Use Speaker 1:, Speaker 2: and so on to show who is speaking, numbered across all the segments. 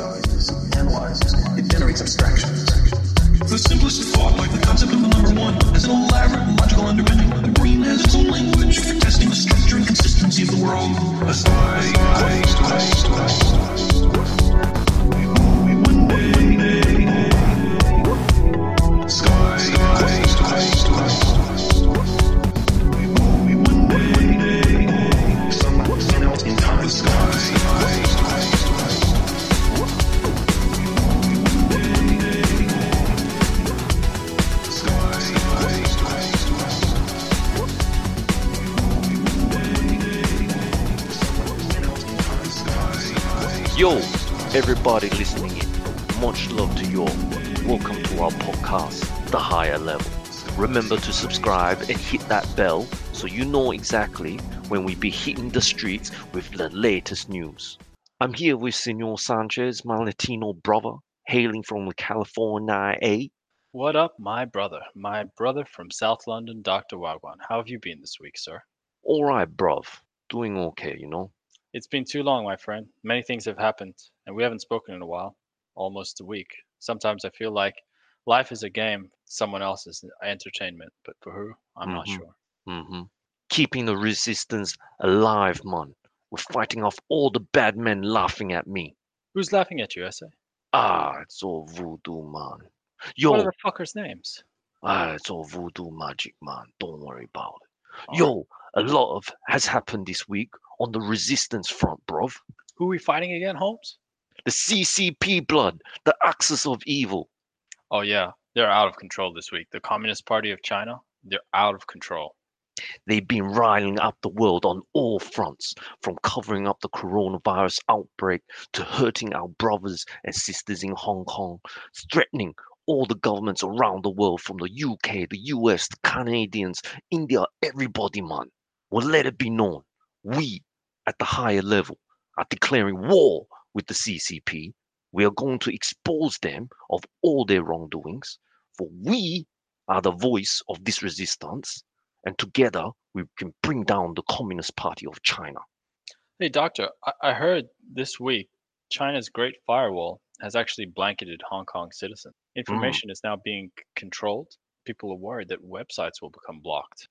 Speaker 1: synthesizes, analyzes, it generates abstractions.
Speaker 2: The simplest thought, like the concept of the number one, has an elaborate logical underpinning. The brain has its own language for testing the structure and consistency of the world. A sky, quest, quest, quest. One day, The
Speaker 3: Higher Level. Remember to subscribe and hit that bell so you know exactly when we be hitting the streets with the latest news. I'm here with Senor Sanchez, my Latino brother, hailing from the California. eh?
Speaker 4: What up, my brother? My brother from South London, Dr. Wagwan. How have you been this week, sir?
Speaker 3: All right, bruv. Doing okay, you know.
Speaker 4: It's been too long, my friend. Many things have happened, and we haven't spoken in a while. Almost a week. Sometimes I feel like life is a game, someone else's entertainment, but for who, I'm not
Speaker 3: Mhm.
Speaker 4: sure.
Speaker 3: hmm Keeping the resistance alive, man. We're fighting off all the bad men laughing at me.
Speaker 4: Who's laughing at you, I say?
Speaker 3: Ah, it's all voodoo, man. Yo, What
Speaker 4: are the fuckers' names?
Speaker 3: ah, it's all voodoo magic, man. Don't worry about it.
Speaker 4: Right.
Speaker 3: Yo, a lot of has happened this week on the resistance front, bruv.
Speaker 4: Who are we fighting again, Holmes?
Speaker 3: The CCP blood, the axis of evil.
Speaker 4: Oh, yeah, they're out of control this week. The Communist Party of China, they're out of control.
Speaker 3: They've been riling up the world on all fronts, from covering up the coronavirus outbreak to hurting our brothers and sisters in Hong Kong, threatening all the governments around the world from the UK, the US, the Canadians, India, everybody, man. Well, let it be known, we at the higher level are declaring war with the CCP. We are going to expose them of all their wrongdoings, for we are the voice of this resistance and together we can bring down the Communist Party of China.
Speaker 4: Hey, doctor, I, I heard this week China's Great Firewall has actually blanketed Hong Kong citizens. Mm. Information is now being controlled. People are worried that websites will become blocked.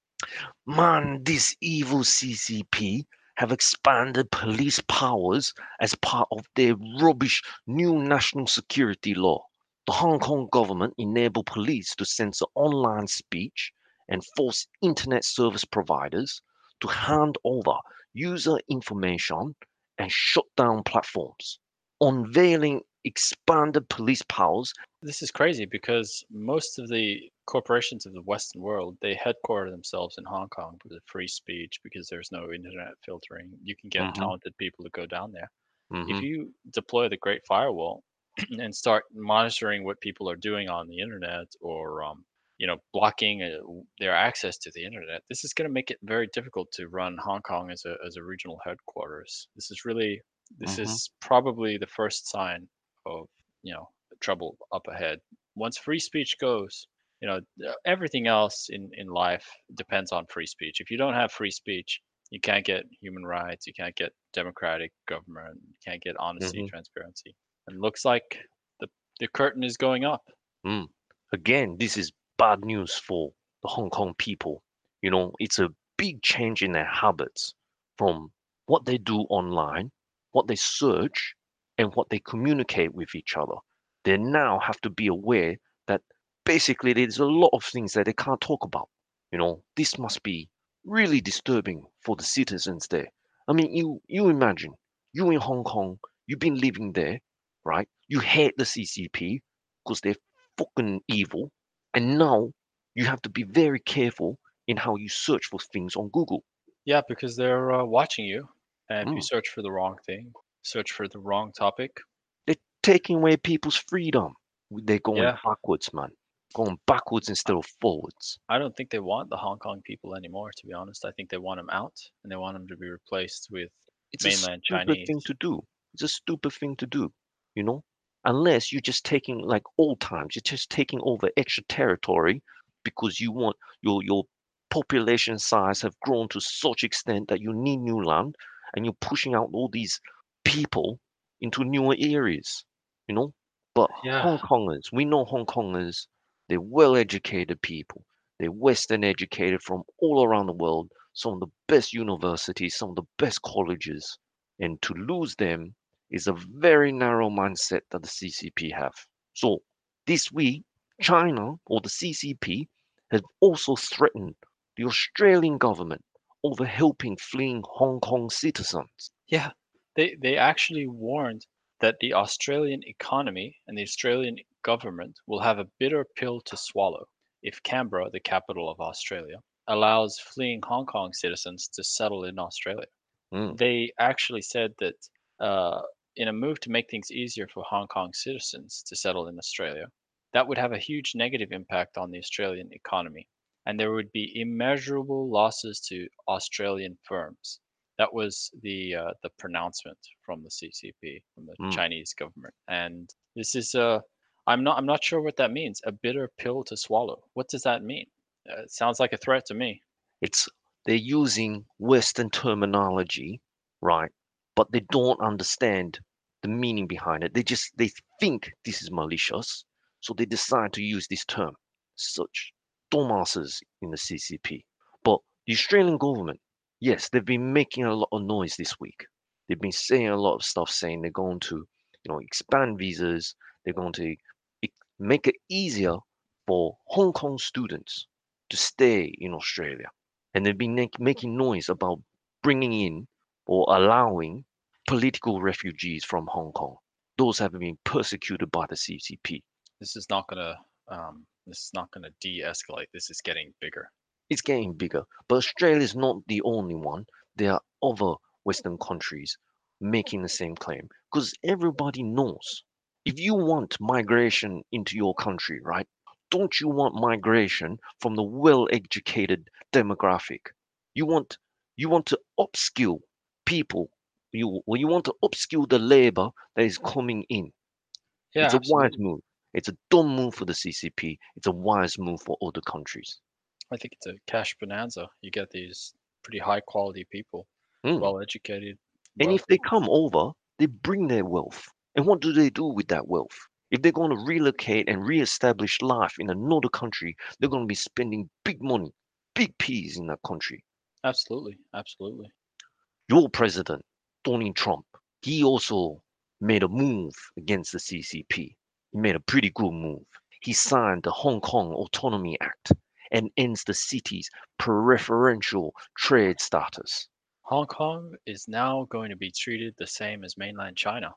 Speaker 3: Man, this evil CCP have expanded police powers as part of their rubbish new national security law. The Hong Kong government enabled police to censor online speech and force internet service providers to hand over user information and shut down platforms, unveiling expanded police powers
Speaker 4: This is crazy because most of the corporations of the Western world they headquarter themselves in Hong Kong because the free speech because there's no internet filtering. You can get
Speaker 3: Mhm.
Speaker 4: talented people to go down there. If
Speaker 3: Mhm.
Speaker 4: you deploy the Great Firewall and start monitoring what people are doing on the internet or um, you know blocking uh, their access to the internet, this is going to make it very difficult to run Hong Kong as a as a regional headquarters. This is really this
Speaker 3: Mhm.
Speaker 4: is probably the first sign of you know trouble up ahead. Once free speech goes, you know uh, everything else in in life depends on free speech. If you don't have free speech, you can't get human rights, you can't get democratic government, you can't get honesty,
Speaker 3: Mhm.
Speaker 4: transparency. And looks like the the curtain is going up.
Speaker 3: Mm. Again, this is bad news for the Hong Kong people. You know, it's a big change in their habits from what they do online, what they search, and what they communicate with each other. They now have to be aware that basically there's a lot of things that they can't talk about. You know, this must be really disturbing for the citizens there. I mean, you you imagine you in Hong Kong, you've been living there, right? You hate the CCP because they're fucking evil, and now you have to be very careful in how you search for things on Google.
Speaker 4: Yeah, because they're uh, watching you, and if you
Speaker 3: Mm.
Speaker 4: search for the wrong thing, search for the wrong topic,
Speaker 3: They're taking away people's freedom. They're going
Speaker 4: Yeah.
Speaker 3: backwards, man. Going backwards instead of forwards.
Speaker 4: I don't think they want the Hong Kong people anymore. To be honest, I think they want them out, and they want them to be replaced with
Speaker 3: It's
Speaker 4: mainland
Speaker 3: a stupid thing to do. It's a stupid thing to do, you know? Unless you're just taking like old times, you're just taking over extra territory because you want your your population size have grown to such extent that you need new land and you're pushing out all these people into newer areas. you know. But
Speaker 4: Yeah.
Speaker 3: Hong Kongers, we know Hong Kongers, they're well educated people. They're Western educated from all around the world, some of the best universities, some of the best colleges. And to lose them is a very narrow mindset that the CCP have. So this week, China or the CCP has also threatened the Australian government over helping fleeing Hong Kong citizens.
Speaker 4: Yeah, they they actually warned that the Australian economy and the Australian government will have a bitter pill to swallow if Canberra, the capital of Australia, allows fleeing Hong Kong citizens to settle in Australia.
Speaker 3: Mm,
Speaker 4: They actually said that uh, in a move to make things easier for Hong Kong citizens to settle in Australia, that would have a huge negative impact on the Australian economy, and there would be immeasurable losses to Australian firms. That was the uh, the pronouncement from the CCP, from the
Speaker 3: Mm.
Speaker 4: Chinese government, and this is uh, I'm not I'm not sure what that means. A bitter pill to swallow. What does that mean? Uh, it sounds like a threat to me.
Speaker 3: It's they're using Western terminology, right? But they don't understand the meaning behind it. They just they think this is malicious, so they decide to use this term. Such dumbasses in the CCP. But the Australian government, yes, they've been making a lot of noise this week. They've been saying a lot of stuff, saying they're going to, you know, expand visas. They're going to make it easier for Hong Kong students to stay in Australia. And they've been mak- making noise about bringing in or allowing political refugees from Hong Kong. Those have been persecuted by the CCP.
Speaker 4: This is not gonna um, this is not gonna de-escalate. This is getting bigger.
Speaker 3: It's getting bigger. But Australia is not the only one. There are other Western countries making the same claim because everybody knows if you want migration into your country, right? Don't you want migration from the well-educated demographic? You want you want to upskill people. You well, you want to upskill the labor that is coming in.
Speaker 4: Yeah,
Speaker 3: it's a
Speaker 4: absolutely.
Speaker 3: wise move. It's a dumb move for the CCP. It's a wise move for other countries.
Speaker 4: I think it's a cash bonanza. You get these pretty high quality people,
Speaker 3: Mm.
Speaker 4: well educated.
Speaker 3: And if they come over, they bring their wealth. And what do they do with that wealth? If they're going to relocate and re-establish life in another country, they're going to be spending big money, big peas in that country.
Speaker 4: absolutely, absolutely.
Speaker 3: Your president, Donald Trump, he also made a move against the CCP. He made a pretty good move. He signed the Hong Kong Autonomy Act and ends the city's preferential trade status.
Speaker 4: Hong Kong is now going to be treated the same as mainland China.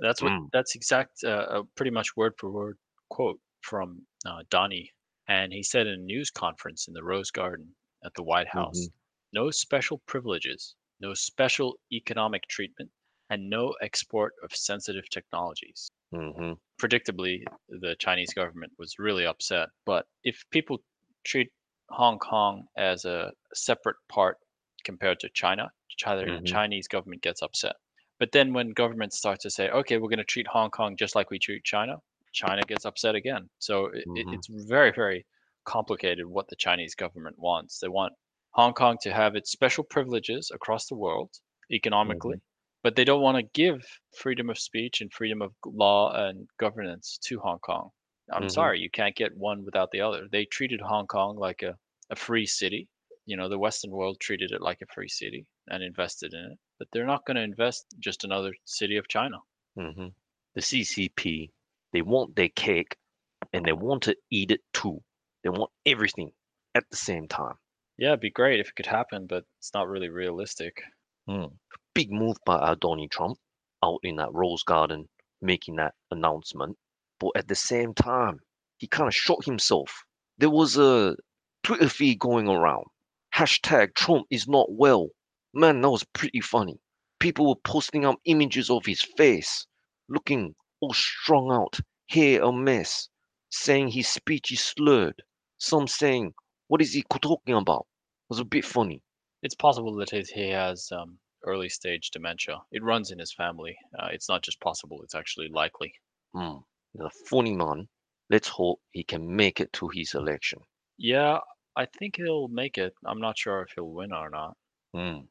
Speaker 4: That's what.
Speaker 3: Mm.
Speaker 4: That's exact. Uh, uh, pretty much word for word quote from uh, Donnie, and he said in a news conference in the Rose Garden at the White House, no special privileges, no special economic treatment, and no export of sensitive technologies.
Speaker 3: hmm
Speaker 4: predictably the Chinese government was really upset. But if people treat Hong Kong as a separate part compared to China, China
Speaker 3: Mhm.
Speaker 4: Chinese government gets upset. But then when governments start to say, okay, we're going to treat Hong Kong just like we treat China, China gets upset again. So it,
Speaker 3: Mhm.
Speaker 4: it's very, very complicated what the Chinese government wants. They want Hong Kong to have its special privileges across the world economically, but they don't want to give freedom of speech and freedom of law and governance to Hong Kong. I'm
Speaker 3: Mhm.
Speaker 4: sorry, you can't get one without the other. They treated Hong Kong like a, a free city. You know, the Western world treated it like a free city and invested in it, but they're not going to invest just another city of China.
Speaker 3: hmm The CCP, they want their cake and they want to eat it too. They want everything at the same time.
Speaker 4: Yeah, it'd be great if it could happen, but it's not really realistic.
Speaker 3: Mm. Big move by uh, Donald Trump out in that Rose Garden making that announcement. But at the same time, he kind of shot himself. There was a Twitter feed going around. Hashtag Trump is not well. Man, that was pretty funny. People were posting up images of his face, looking all strung out, hair a mess, saying his speech is slurred. Some saying, what is he talking about? It was a bit funny.
Speaker 4: It's possible that he has um, early stage dementia. It runs in his family. Uh, it's not just possible, it's actually likely.
Speaker 3: Hmm. A funny man. Let's hope he can make it to his election.
Speaker 4: Yeah, I think he'll make it. I'm not sure if he'll win or not.
Speaker 3: Hmm.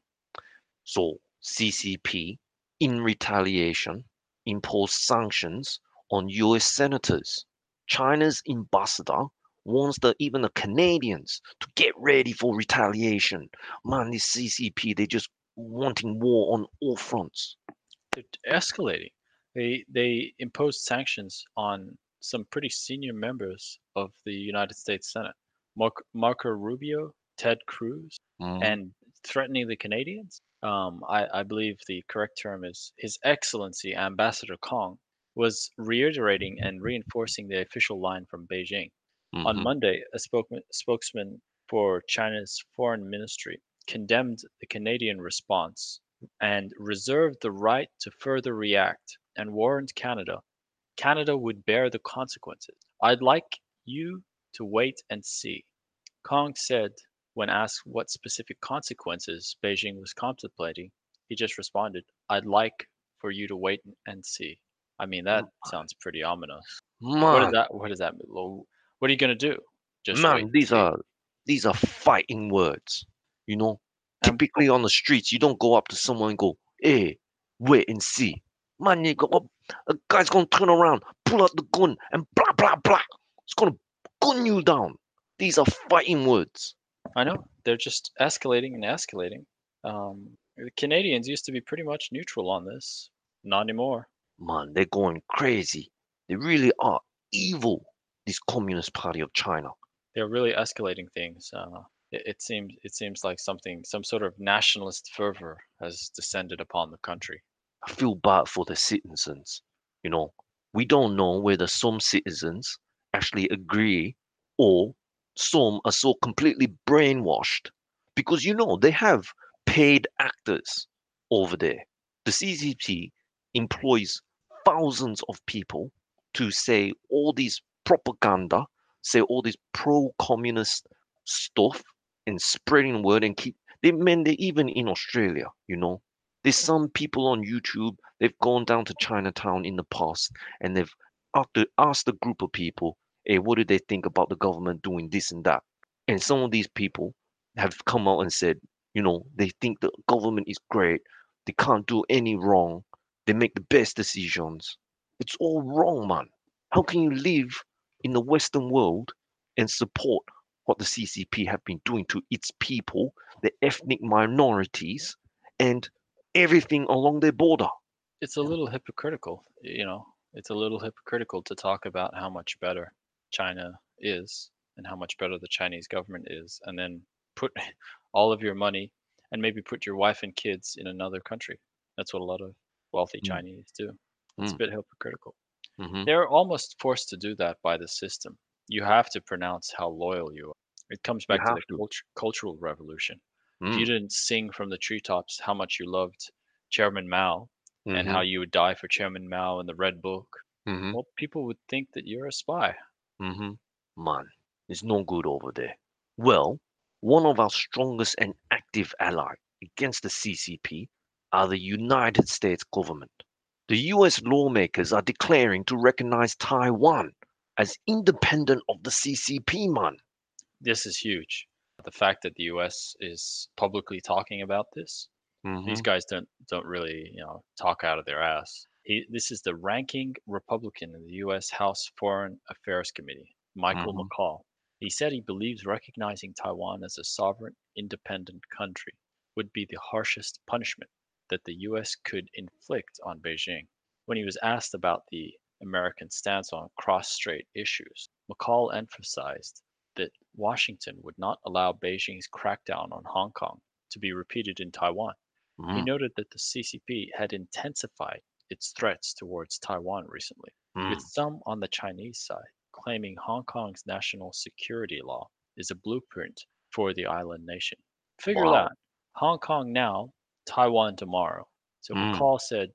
Speaker 3: So CCP, in retaliation, imposed sanctions on US senators. China's ambassador wants the even the Canadians to get ready for retaliation. Man, this CCP, they just wanting war on all fronts.
Speaker 4: They're escalating. They they imposed sanctions on some pretty senior members of the United States Senate. Mark, Marco Rubio, Ted Cruz,
Speaker 3: Mhm.
Speaker 4: and threatening the Canadians. Um, I, I believe the correct term is His Excellency Ambassador Cong was reiterating and reinforcing the official line from Beijing. On
Speaker 3: Mhm.
Speaker 4: Monday, a spokesman, spokesman for China's foreign ministry condemned the Canadian response and reserved the right to further react and warned Canada Canada would bear the consequences. I'd like you to wait and see. Cong said when asked what specific consequences Beijing was contemplating, he just responded, I'd like for you to wait and see. I mean, that sounds pretty ominous. What
Speaker 3: Man,
Speaker 4: that, what does that mean? What are you going to do? Just
Speaker 3: man, these are these are fighting words. You know, typically on the streets, you don't go up to someone and go, "Hey, wait and see." Man, you go up, a guy's gonna turn around, pull out the gun, and blah blah blah. It's gonna gun you down. These are fighting words.
Speaker 4: I know they're just escalating and escalating. Um, the Canadians used to be pretty much neutral on this. Not anymore.
Speaker 3: Man, they're going crazy. They really are evil. This Communist Party of China.
Speaker 4: They're really escalating things. Uh, it, it seems it seems like something, some sort of nationalist fervor has descended upon the country.
Speaker 3: I feel bad for the citizens. You know, we don't know whether some citizens actually agree or some are so completely brainwashed because you know they have paid actors over there. The CCP employs thousands of people to say all these propaganda, say all this pro-communist stuff and spreading word and keep they mean they even in Australia, you know. There's some people on YouTube, they've gone down to Chinatown in the past and they've after asked a group of people, hey, what do they think about the government doing this and that? And some of these people have come out and said, you know, they think the government is great, they can't do any wrong, they make the best decisions. It's all wrong, man. How can you live in the Western world and support what the CCP have been doing to its people, the ethnic minorities, and everything along their border?
Speaker 4: It's a little hypocritical, you know. It's a little hypocritical to talk about how much better China is and how much better the Chinese government is, and then put all of your money and maybe put your wife and kids in another country. That's what a lot of wealthy
Speaker 3: Mm.
Speaker 4: Chinese do. It's a
Speaker 3: Mm.
Speaker 4: bit hypocritical.
Speaker 3: hmm
Speaker 4: They're almost forced to do that by the system. You have to pronounce how loyal you are. It comes back to the
Speaker 3: to.
Speaker 4: culture, cultural revolution. If
Speaker 3: Mm.
Speaker 4: you didn't sing from the treetops how much you loved Chairman Mao and
Speaker 3: Mm-hmm.
Speaker 4: how you would die for Chairman Mao in the Red Book,
Speaker 3: hmm
Speaker 4: well, people would think that you're a spy.
Speaker 3: hmm Man, it's no good over there. Well, one of our strongest and active ally against the CCP are the United States government. The US lawmakers are declaring to recognize Taiwan as independent of the CCP, man.
Speaker 4: This is huge. The fact that the U.S. is publicly talking about this,
Speaker 3: Mhm.
Speaker 4: these guys don't don't really you know talk out of their ass. He, this is the ranking Republican in the U.S. House Foreign Affairs Committee, Michael
Speaker 3: Mhm.
Speaker 4: McCaul. He said he believes recognizing Taiwan as a sovereign, independent country would be the harshest punishment that the U.S. could inflict on Beijing. When he was asked about the American stance on cross-strait issues, McCaul emphasized that Washington would not allow Beijing's crackdown on Hong Kong to be repeated in Taiwan. He
Speaker 3: Mm,
Speaker 4: noted that the CCP had intensified its threats towards Taiwan recently,
Speaker 3: mm,
Speaker 4: with some on the Chinese side claiming Hong Kong's national security law is a blueprint for the island nation. Figure
Speaker 3: Wow.
Speaker 4: that Hong Kong now, Taiwan tomorrow. So
Speaker 3: Mm.
Speaker 4: McCaul said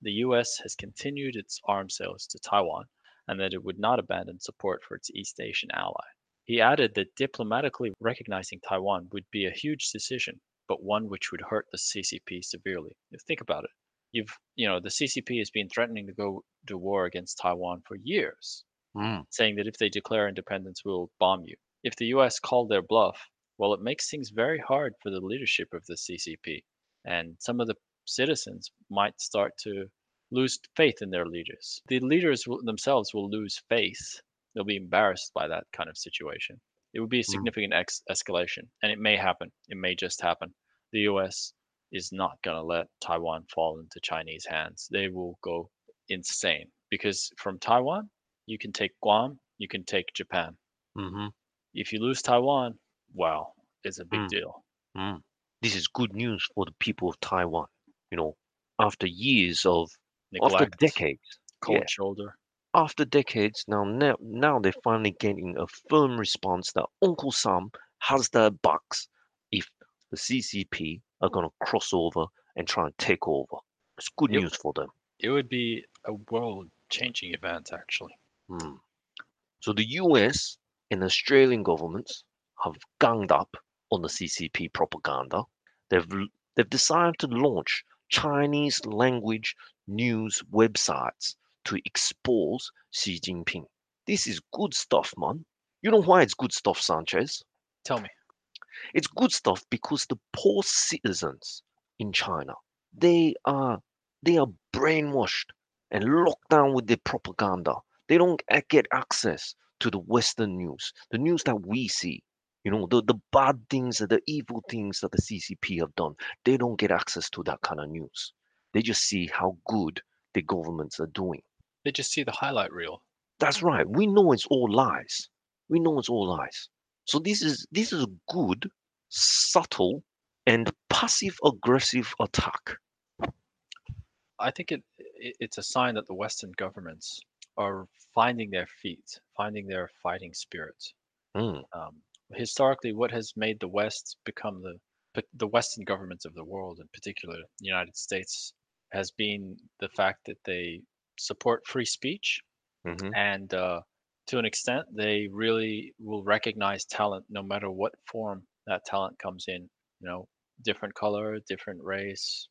Speaker 4: the US has continued its arms sales to Taiwan and that it would not abandon support for its East Asian ally. He added that diplomatically recognizing Taiwan would be a huge decision, but one which would hurt the CCP severely. Think about it. You've, you know, the CCP has been threatening to go to war against Taiwan for years,
Speaker 3: mm.
Speaker 4: saying that if they declare independence, we'll bomb you. If the US called their bluff, well, it makes things very hard for the leadership of the CCP. And some of the citizens might start to lose faith in their leaders. The leaders will, themselves will lose faith. They'll be embarrassed by that kind of situation. It would be a
Speaker 3: Mm.
Speaker 4: significant ex- escalation, and it may happen. It may just happen. The U.S. is not going to let Taiwan fall into Chinese hands. They will go insane because from Taiwan, you can take Guam, you can take Japan.
Speaker 3: hmm
Speaker 4: If you lose Taiwan, wow, it's a big
Speaker 3: Mm.
Speaker 4: deal.
Speaker 3: Mm. This is good news for the people of Taiwan. You know, after years of, after decades,
Speaker 4: cold
Speaker 3: yeah.
Speaker 4: shoulder.
Speaker 3: After decades, now, now, now they're finally getting a firm response that Uncle Sam has their backs if the CCP are going to cross over and try and take over. It's good
Speaker 4: Yep.
Speaker 3: news for them.
Speaker 4: It would be a world-changing event, actually.
Speaker 3: Hmm. So the US and Australian governments have ganged up on the CCP propaganda. They've they've decided to launch Chinese language news websites to expose Xi Jinping. This is good stuff, man. You know why it's good stuff, Sanchez?
Speaker 4: Tell me.
Speaker 3: It's good stuff because the poor citizens in China, they are they are brainwashed and locked down with their propaganda. They don't get access to the Western news, the news that we see. You know, the, the bad things, the evil things that the CCP have done. They don't get access to that kind of news. They just see how good the governments are doing.
Speaker 4: They just see the highlight reel.
Speaker 3: That's right. We know it's all lies. We know it's all lies. So this is this is a good, subtle, and passive aggressive attack.
Speaker 4: I think it, it it's a sign that the Western governments are finding their feet, finding their fighting spirit.
Speaker 3: Mm,
Speaker 4: Um, historically, what has made the West become the the Western governments of the world, in particular the United States, has been the fact that they support free speech
Speaker 3: mhm,
Speaker 4: and uh, to an extent they really will recognize talent no matter what form that talent comes in you know different color different race.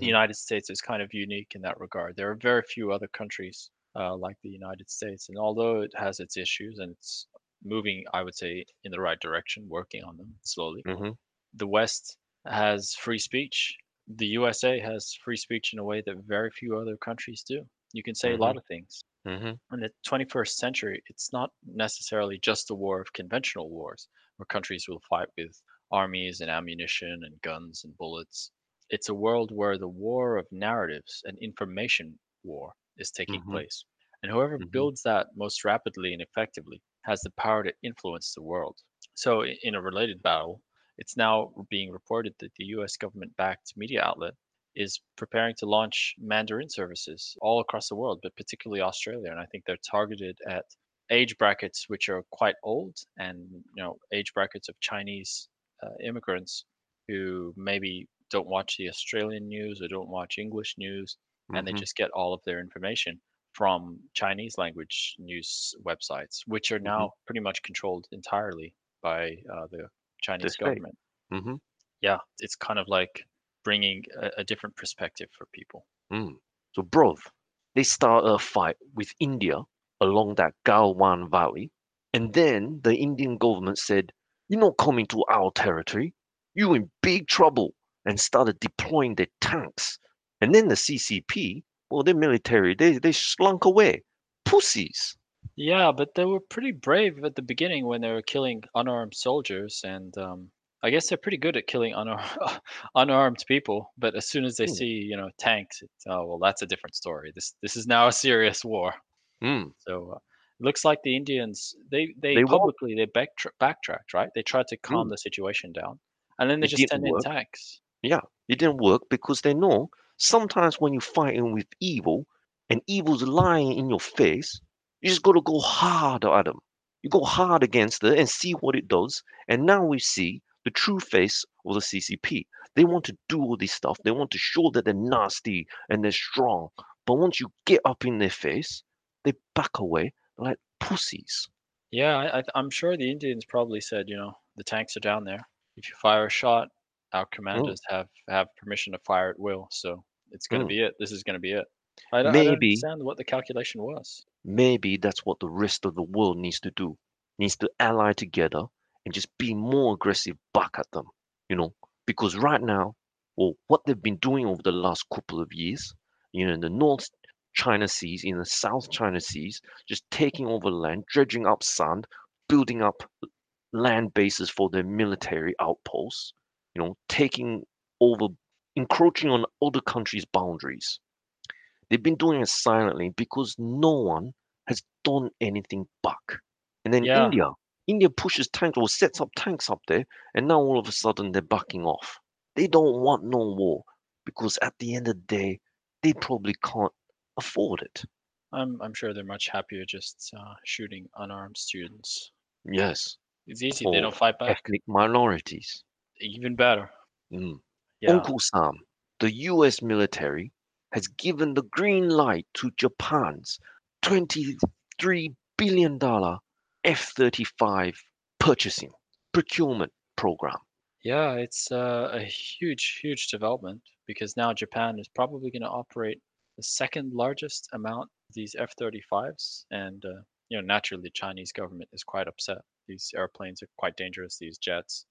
Speaker 4: The
Speaker 3: mhm,
Speaker 4: united states is kind of unique in that regard. There are very few other countries uh, like the united states and although it has its issues and it's moving i would say in the right direction working on them slowly
Speaker 3: mhm,
Speaker 4: the west has free speech. The usa has free speech in a way that very few other countries do you can say a lot of things
Speaker 3: mhm,
Speaker 4: in the 21st century, it's not necessarily just a war of conventional wars where countries will fight with armies and ammunition and guns and bullets. It's a world where the war of narratives and information war is taking
Speaker 3: Mhm.
Speaker 4: place. And whoever
Speaker 3: Mhm.
Speaker 4: builds that most rapidly and effectively has the power to influence the world. So, in a related battle, it's now being reported that the US government backed media outlet is preparing to launch Mandarin services all across the world, but particularly Australia. And I think they're targeted at age brackets which are quite old and you know age brackets of Chinese uh, immigrants who maybe don't watch the Australian news or don't watch English news, and they
Speaker 3: mhm,
Speaker 4: just get all of their information from Chinese language news websites, which are now pretty much controlled entirely by uh, the Chinese
Speaker 3: state.
Speaker 4: government
Speaker 3: mhm,
Speaker 4: yeah, it's kind of like bringing a, a different perspective for people.
Speaker 3: mm. So, bruv, they start a fight with India along that Galwan Valley, and then the Indian government said, "You're not coming to our territory. You're in big trouble," and started deploying their tanks. And then the CCP, well, their military, they they slunk away. Pussies.
Speaker 4: Yeah, but they were pretty brave at the beginning when they were killing unarmed soldiers, and um, I guess they're pretty good at killing unar- unarmed people. But as soon as they
Speaker 3: Mm.
Speaker 4: see, you know, tanks, it's, oh well, that's a different story. This this is now a serious war.
Speaker 3: Mm,
Speaker 4: So uh, it looks like the Indians they they,
Speaker 3: They
Speaker 4: publicly they backtra- backtracked, right? They tried to calm
Speaker 3: Mm.
Speaker 4: the situation down, and then they
Speaker 3: It
Speaker 4: just
Speaker 3: didn't
Speaker 4: in tanks.
Speaker 3: Yeah, it didn't work because they know sometimes when you're fighting with evil and evil's lying in your face, you just got to go hard at them. You go hard against it and see what it does. And now we see the true face of the CCP. They want to do all this stuff. They want to show that they're nasty and they're strong. But once you get up in their face, they back away like pussies.
Speaker 4: Yeah, I, I, I'm sure the Indians probably said, you know, the tanks are down there. If you fire a shot, our commanders have have permission to fire at will. So it's going to
Speaker 3: Mm.
Speaker 4: be it. This is going to be it. I, don't- I don't understand what the calculation was.
Speaker 3: maybe that's what the rest of the world needs to do needs to ally together and just be more aggressive back at them you know because right now well what they've been doing over the last couple of years you know, in the North China Seas, in the South China Seas, just taking over land, dredging up sand, building up land bases for their military outposts, you know, taking over, encroaching on other countries' boundaries. They've been doing it silently because no one has done anything back. And then
Speaker 4: Yeah.
Speaker 3: India, India pushes tanks or sets up tanks up there, and now all of a sudden they're backing off. They don't want no war because at the end of the day, they probably can't afford it.
Speaker 4: I'm I'm sure they're much happier just uh, shooting unarmed students.
Speaker 3: Yes,
Speaker 4: It's easy.
Speaker 3: Or
Speaker 4: They don't fight back.
Speaker 3: ethnic minorities.
Speaker 4: Even better.
Speaker 3: Mm.
Speaker 4: Yeah.
Speaker 3: Uncle Sam, the US military has given the green light to Japan's $23 billion F 35 purchasing procurement program.
Speaker 4: Yeah, it's uh, a huge, huge development because now Japan is probably going to operate the second largest amount of these F-35s, and uh, you know, naturally, the Chinese government is quite upset. These airplanes are quite dangerous. These jets,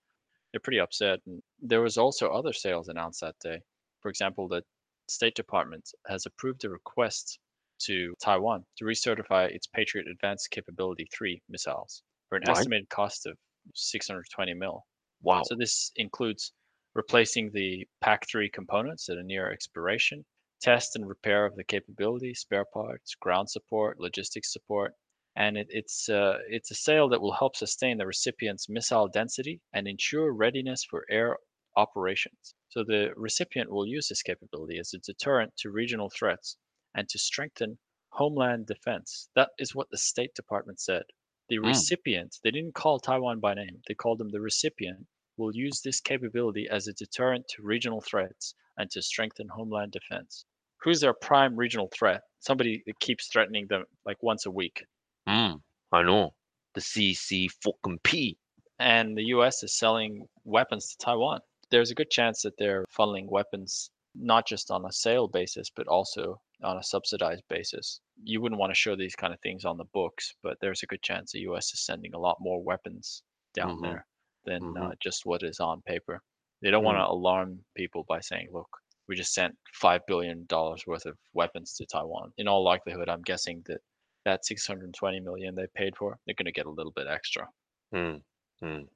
Speaker 4: they're pretty upset. And there was also other sales announced that day. For example, the State Department has approved a request to Taiwan to recertify its Patriot Advanced Capability 3 missiles for an
Speaker 3: Right.
Speaker 4: estimated cost of 620 mil.
Speaker 3: Wow.
Speaker 4: So this includes replacing the PAC-3 components that are near expiration, test and repair of the capability, spare parts, ground support, logistics support, and it, it's uh, it's a sale that will help sustain the recipient's missile density and ensure readiness for air operations. So the recipient will use this capability as a deterrent to regional threats and to strengthen homeland defense. That is what the State Department said. The
Speaker 3: Mm.
Speaker 4: recipient, they didn't call Taiwan by name, they called them the recipient, will use this capability as a deterrent to regional threats and to strengthen homeland defense. Who's their prime regional threat? Somebody that keeps threatening them like once a week.
Speaker 3: Mm, I know. The CC fucking P.
Speaker 4: And the US is selling weapons to Taiwan. There's a good chance that they're funneling weapons not just on a sale basis, but also on a subsidized basis. You wouldn't want to show these kind of things on the books, but there's a good chance the US is sending a lot more weapons down
Speaker 3: Mhm.
Speaker 4: there than
Speaker 3: Mhm.
Speaker 4: uh, just what is on paper. They don't want to alarm people by saying, look, we just sent $5 billion worth of weapons to Taiwan. In all likelihood, I'm guessing that that 620 million they paid for, they're going to get a little bit extra.
Speaker 3: Mm, mm.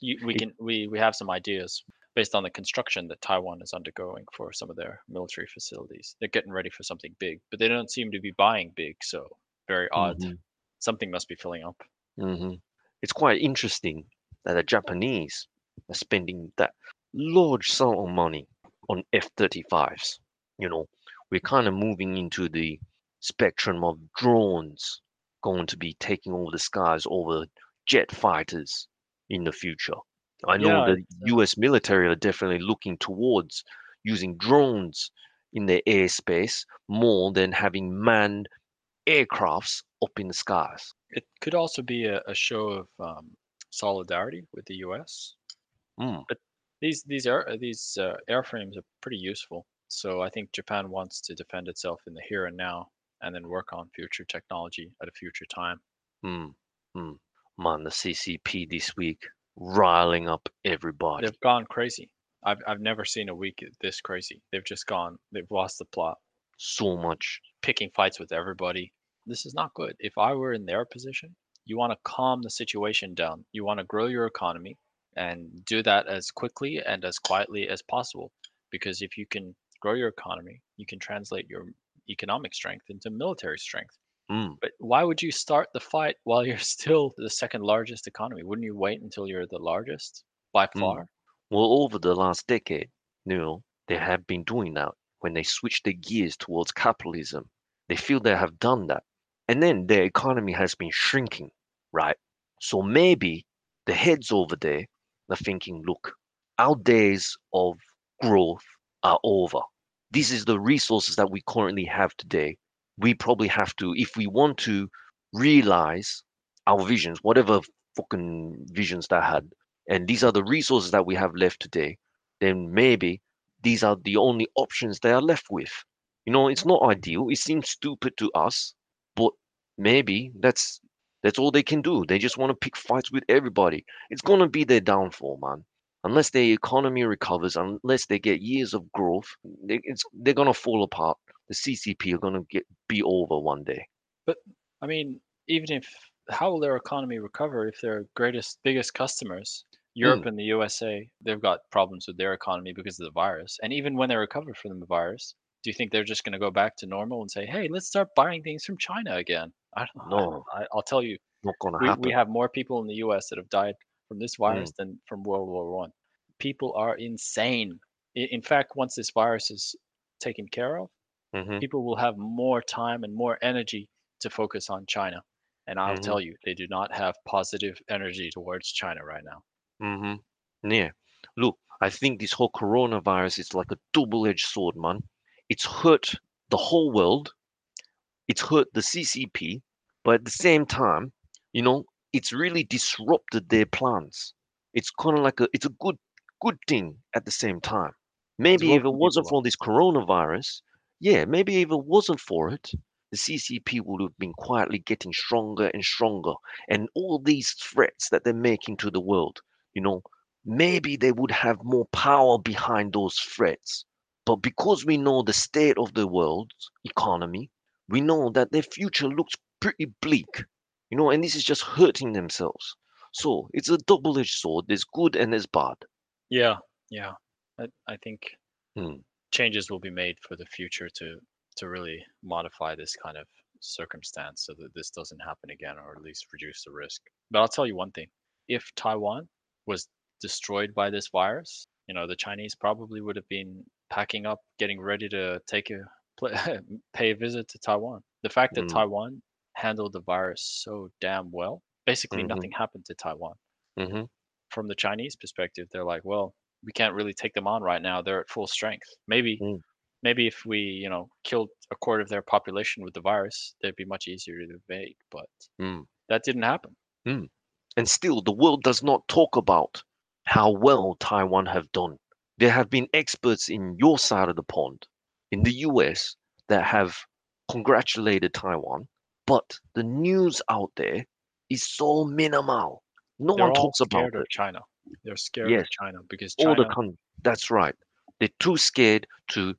Speaker 4: You, we can we, we have some ideas based on the construction that Taiwan is undergoing for some of their military facilities. They're getting ready for something big, but they don't seem to be buying big, so very odd.
Speaker 3: Mhm.
Speaker 4: Something must be filling up.
Speaker 3: hmm It's quite interesting that the Japanese are spending that large sum of money on F-35s. You know, we're kind of moving into the spectrum of drones going to be taking over the skies over jet fighters in the future. I know
Speaker 4: Yeah,
Speaker 3: the US military are definitely looking towards using drones in their airspace more than having manned aircrafts up in the skies.
Speaker 4: It could also be a, a show of um, solidarity with the U.S.
Speaker 3: Mm.
Speaker 4: These these air uh, these uh, airframes are pretty useful. So I think Japan wants to defend itself in the here and now, and then work on future technology at a future time.
Speaker 3: Hmm. Hmm. Man, the CCP this week riling up everybody.
Speaker 4: They've gone crazy. I've I've never seen a week this crazy. They've just gone. They've lost the plot,
Speaker 3: So much.
Speaker 4: picking fights with everybody. This is not good. If I were in their position, you want to calm the situation down. You want to grow your economy and do that as quickly and as quietly as possible. Because if you can grow your economy, you can translate your economic strength into military strength.
Speaker 3: Hmm.
Speaker 4: But why would you start the fight while you're still the second largest economy? Wouldn't you wait until you're the largest by
Speaker 3: Mm.
Speaker 4: far?
Speaker 3: Well, over the last decade, you know, they have been doing that when they switch their gears towards capitalism. They feel they have done that. And then their economy has been shrinking, right? So maybe the heads over there are thinking, look, our days of growth are over. This is the resources that we currently have today. We probably have to, if we want to realize our visions, whatever fucking visions they had, and these are the resources that we have left today, then maybe these are the only options they are left with. You know, it's not ideal. It seems stupid to us, but maybe that's that's all they can do. They just want to pick fights with everybody. It's gonna be their downfall, man. Unless their economy recovers, unless they get years of growth, they, they're gonna fall apart. The CCP are going to get be over one day.
Speaker 4: But I mean, even if how will their economy recover if their greatest, biggest customers, Europe hmm. and the USA, they've got problems with their economy because of the virus. And even when they recover from the virus, do you think they're just going to go back to normal and say, "Hey, let's start buying things from China again"? I don't know. I don't-
Speaker 3: No.
Speaker 4: I, I'll tell you,
Speaker 3: Not going to
Speaker 4: we,
Speaker 3: happen.
Speaker 4: we have more people in the U.S. that have died from this hmm. virus than from World War One. People are insane. In fact, once this virus is taken care of,
Speaker 3: hmm
Speaker 4: people will have more time and more energy to focus on China. And I'll
Speaker 3: Mhm.
Speaker 4: tell you, they do not have positive energy towards China right now.
Speaker 3: Mm-hmm. Yeah. Look, I think this whole coronavirus is like a double-edged sword, man. It's hurt the whole world. It's hurt the CCP, but at the same time, you know, it's really disrupted their plans. It's kind of like a, it's a good, good thing at the same time. Maybe if it wasn't for this coronavirus, yeah, maybe if it wasn't for it, the CCP would have been quietly getting stronger and stronger. And all these threats that they're making to the world, you know, maybe they would have more power behind those threats. But because we know the state of the world's economy, we know that their future looks pretty bleak, you know, and this is just hurting themselves. So it's a double edged sword. There's good and there's bad.
Speaker 4: Yeah, yeah. I, I think
Speaker 3: Hmm.
Speaker 4: Changes will be made for the future to to really modify this kind of circumstance so that this doesn't happen again or at least reduce the risk. But I'll tell you one thing. If Taiwan was destroyed by this virus, you know, the Chinese probably would have been packing up, getting ready to take a pay a visit to Taiwan. The fact that
Speaker 3: Mm.
Speaker 4: Taiwan handled the virus so damn well, basically
Speaker 3: Mhm.
Speaker 4: nothing happened to Taiwan.
Speaker 3: hmm
Speaker 4: From the Chinese perspective, they're like, well, we can't really take them on right now. They're at full strength. Maybe
Speaker 3: Mm.
Speaker 4: maybe if we, you know, killed a quarter of their population with the virus, they'd be much easier to evade. But
Speaker 3: Mm.
Speaker 4: that didn't happen.
Speaker 3: And still, the world does not talk about how well Taiwan have done. There have been experts in your side of the pond, in the US, that have congratulated Taiwan, but the news out there is so minimal. No
Speaker 4: They're
Speaker 3: one talks about it.
Speaker 4: China. They're scared
Speaker 3: Yes.
Speaker 4: of China because
Speaker 3: All the con- that's right. They're too scared to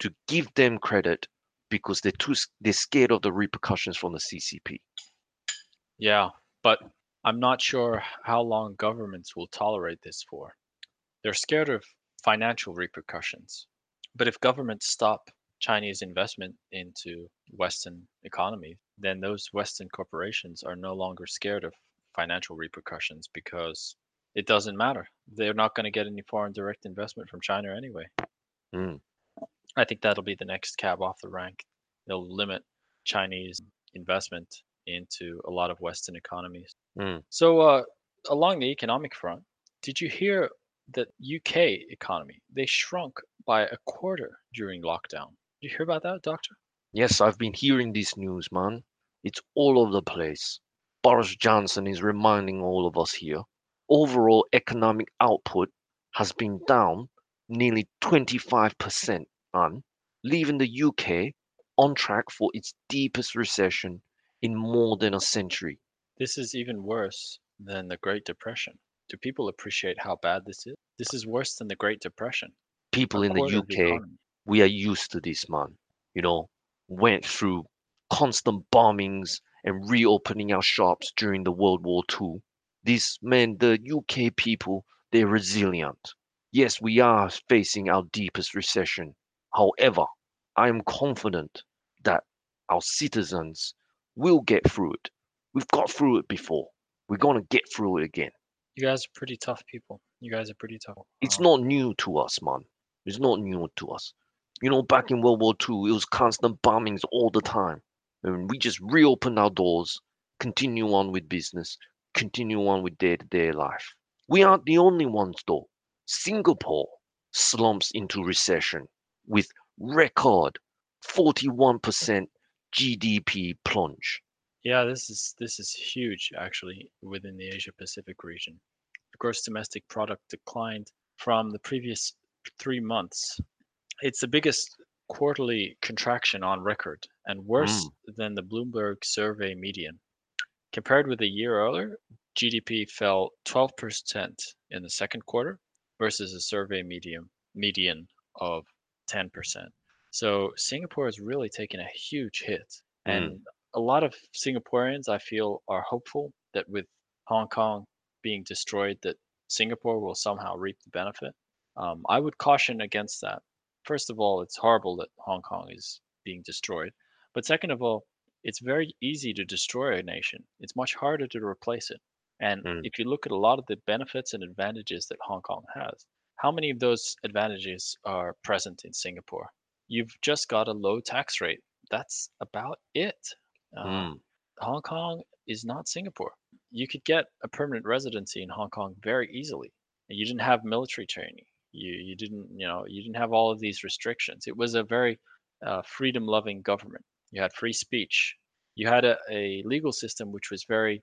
Speaker 3: to give them credit because they're too they're scared of the repercussions from the CCP.
Speaker 4: Yeah, but I'm not sure how long governments will tolerate this for. They're scared of financial repercussions. But if governments stop Chinese investment into Western economy, then those Western corporations are no longer scared of financial repercussions because it doesn't matter. They're not going to get any foreign direct investment from China anyway.
Speaker 3: Mm.
Speaker 4: I think that'll be the next cab off the rank. They'll limit Chinese investment into a lot of Western economies.
Speaker 3: Mm.
Speaker 4: So, uh, along the economic front, did you hear that UK economy they shrunk by a quarter during lockdown? Did you hear about that, Doctor?
Speaker 3: Yes, I've been hearing this news, man. It's all over the place. Boris Johnson is reminding all of us here. Overall economic output has been down nearly 25%, man, leaving the UK on track for its deepest recession in more than a century.
Speaker 4: This is even worse than the Great Depression. Do people appreciate how bad this is? This is worse than the Great Depression.
Speaker 3: People in the UK,
Speaker 4: economy.
Speaker 3: we are used to this, man. You know, went through constant bombings and reopening our shops during the World War II. This man, the UK people, they're resilient. Yes, we are facing our deepest recession. However, I am confident that our citizens will get through it. We've got through it before. We're going to get through it again.
Speaker 4: You guys are pretty tough people. You guys are pretty tough.
Speaker 3: It's
Speaker 4: Uh,
Speaker 3: not new to us, man. It's not new to us. You know, back in World War II, it was constant bombings all the time. And we just reopened our doors, continue on with business, continue on with day to day life. We aren't the only ones, though. Singapore slumps into recession with record 41% GDP plunge.
Speaker 4: Yeah, this is this is huge actually within the Asia Pacific region. The gross domestic product declined from the previous three months. It's the biggest quarterly contraction on record and worse mm. than the Bloomberg survey median. Compared with a year earlier, GDP fell 12% in the second quarter versus a survey medium median of 10%. So Singapore has really taken a huge hit,
Speaker 3: Mm.
Speaker 4: and a lot of Singaporeans I feel are hopeful that with Hong Kong being destroyed, that Singapore will somehow reap the benefit. Um, I would caution against that. First of all, it's horrible that Hong Kong is being destroyed, but second of all, it's very easy to destroy a nation. It's much harder to replace it. And
Speaker 3: Mm.
Speaker 4: if you look at a lot of the benefits and advantages that Hong Kong has, how many of those advantages are present in Singapore? You've just got a low tax rate. That's about it.
Speaker 3: Mm.
Speaker 4: Hong Kong is not Singapore. You could get a permanent residency in Hong Kong very easily. You didn't have military training. You you didn't you know you didn't have all of these restrictions. It was a very uh, freedom-loving government. You had free speech. You had a, a legal system which was very,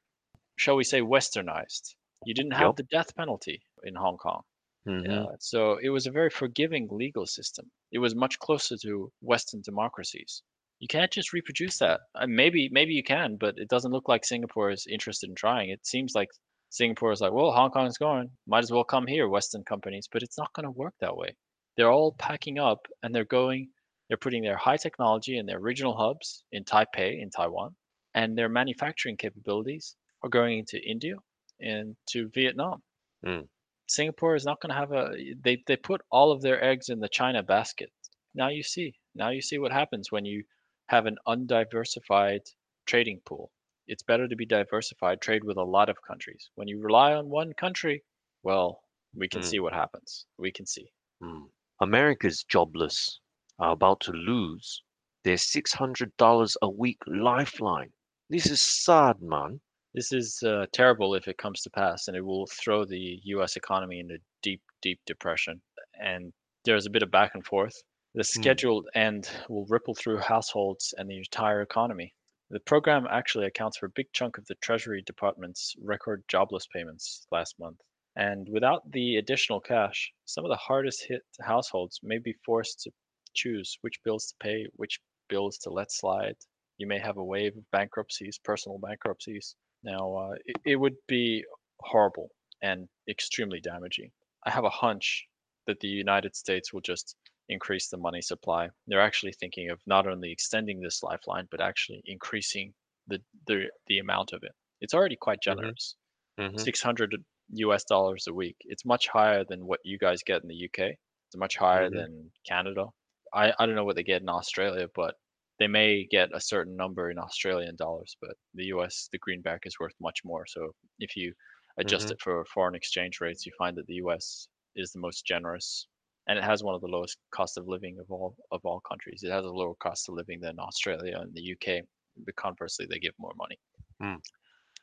Speaker 4: shall we say, westernized. You didn't have
Speaker 3: Yep.
Speaker 4: the death penalty in Hong Kong.
Speaker 3: Mhm.
Speaker 4: Uh, so it was a very forgiving legal system. It was much closer to Western democracies. You can't just reproduce that. Uh, maybe maybe you can, but it doesn't look like Singapore is interested in trying. It seems like Singapore is like, well, Hong Kong's going, might as well come here, Western companies. But it's not going to work that way. They're all packing up and they're going. They're putting their high technology in their regional hubs in Taipei, in Taiwan, and their manufacturing capabilities are going into India and to Vietnam.
Speaker 3: Mm.
Speaker 4: Singapore is not going to have a they they put all of their eggs in the China basket. Now you see. Now you see what happens when you have an undiversified trading pool. It's better to be diversified, trade with a lot of countries. When you rely on one country, well, we can
Speaker 3: Mm.
Speaker 4: see what happens. We can see.
Speaker 3: Mm. America's jobless are about to lose their $600 a week lifeline. This is sad, man.
Speaker 4: This is uh, terrible if it comes to pass, and it will throw the U.S. economy into deep, deep depression. And there's a bit of back and forth. The scheduled end will ripple through households and the entire economy. The program actually accounts for a big chunk of the Treasury Department's record jobless payments last month. And without the additional cash, some of the hardest hit households may be forced to choose which bills to pay, which bills to let slide. You may have a wave of bankruptcies, personal bankruptcies. Now, uh, it, it would be horrible and extremely damaging. I have a hunch that the United States will just increase the money supply. They're actually thinking of not only extending this lifeline, but actually increasing the the, the amount of it. It's already quite
Speaker 3: Mhm.
Speaker 4: generous.
Speaker 3: Mhm.
Speaker 4: 600 US dollars a week. It's much higher than what you guys get in the UK. It's much higher
Speaker 3: Mhm.
Speaker 4: than Canada. I, I don't know what they get in Australia, but they may get a certain number in Australian dollars, but the US, the greenback is worth much more. So if you adjust
Speaker 3: Mhm.
Speaker 4: it for foreign exchange rates, you find that the US is the most generous and it has one of the lowest cost of living of all of all countries. It has a lower cost of living than Australia and the UK, but conversely they give more money.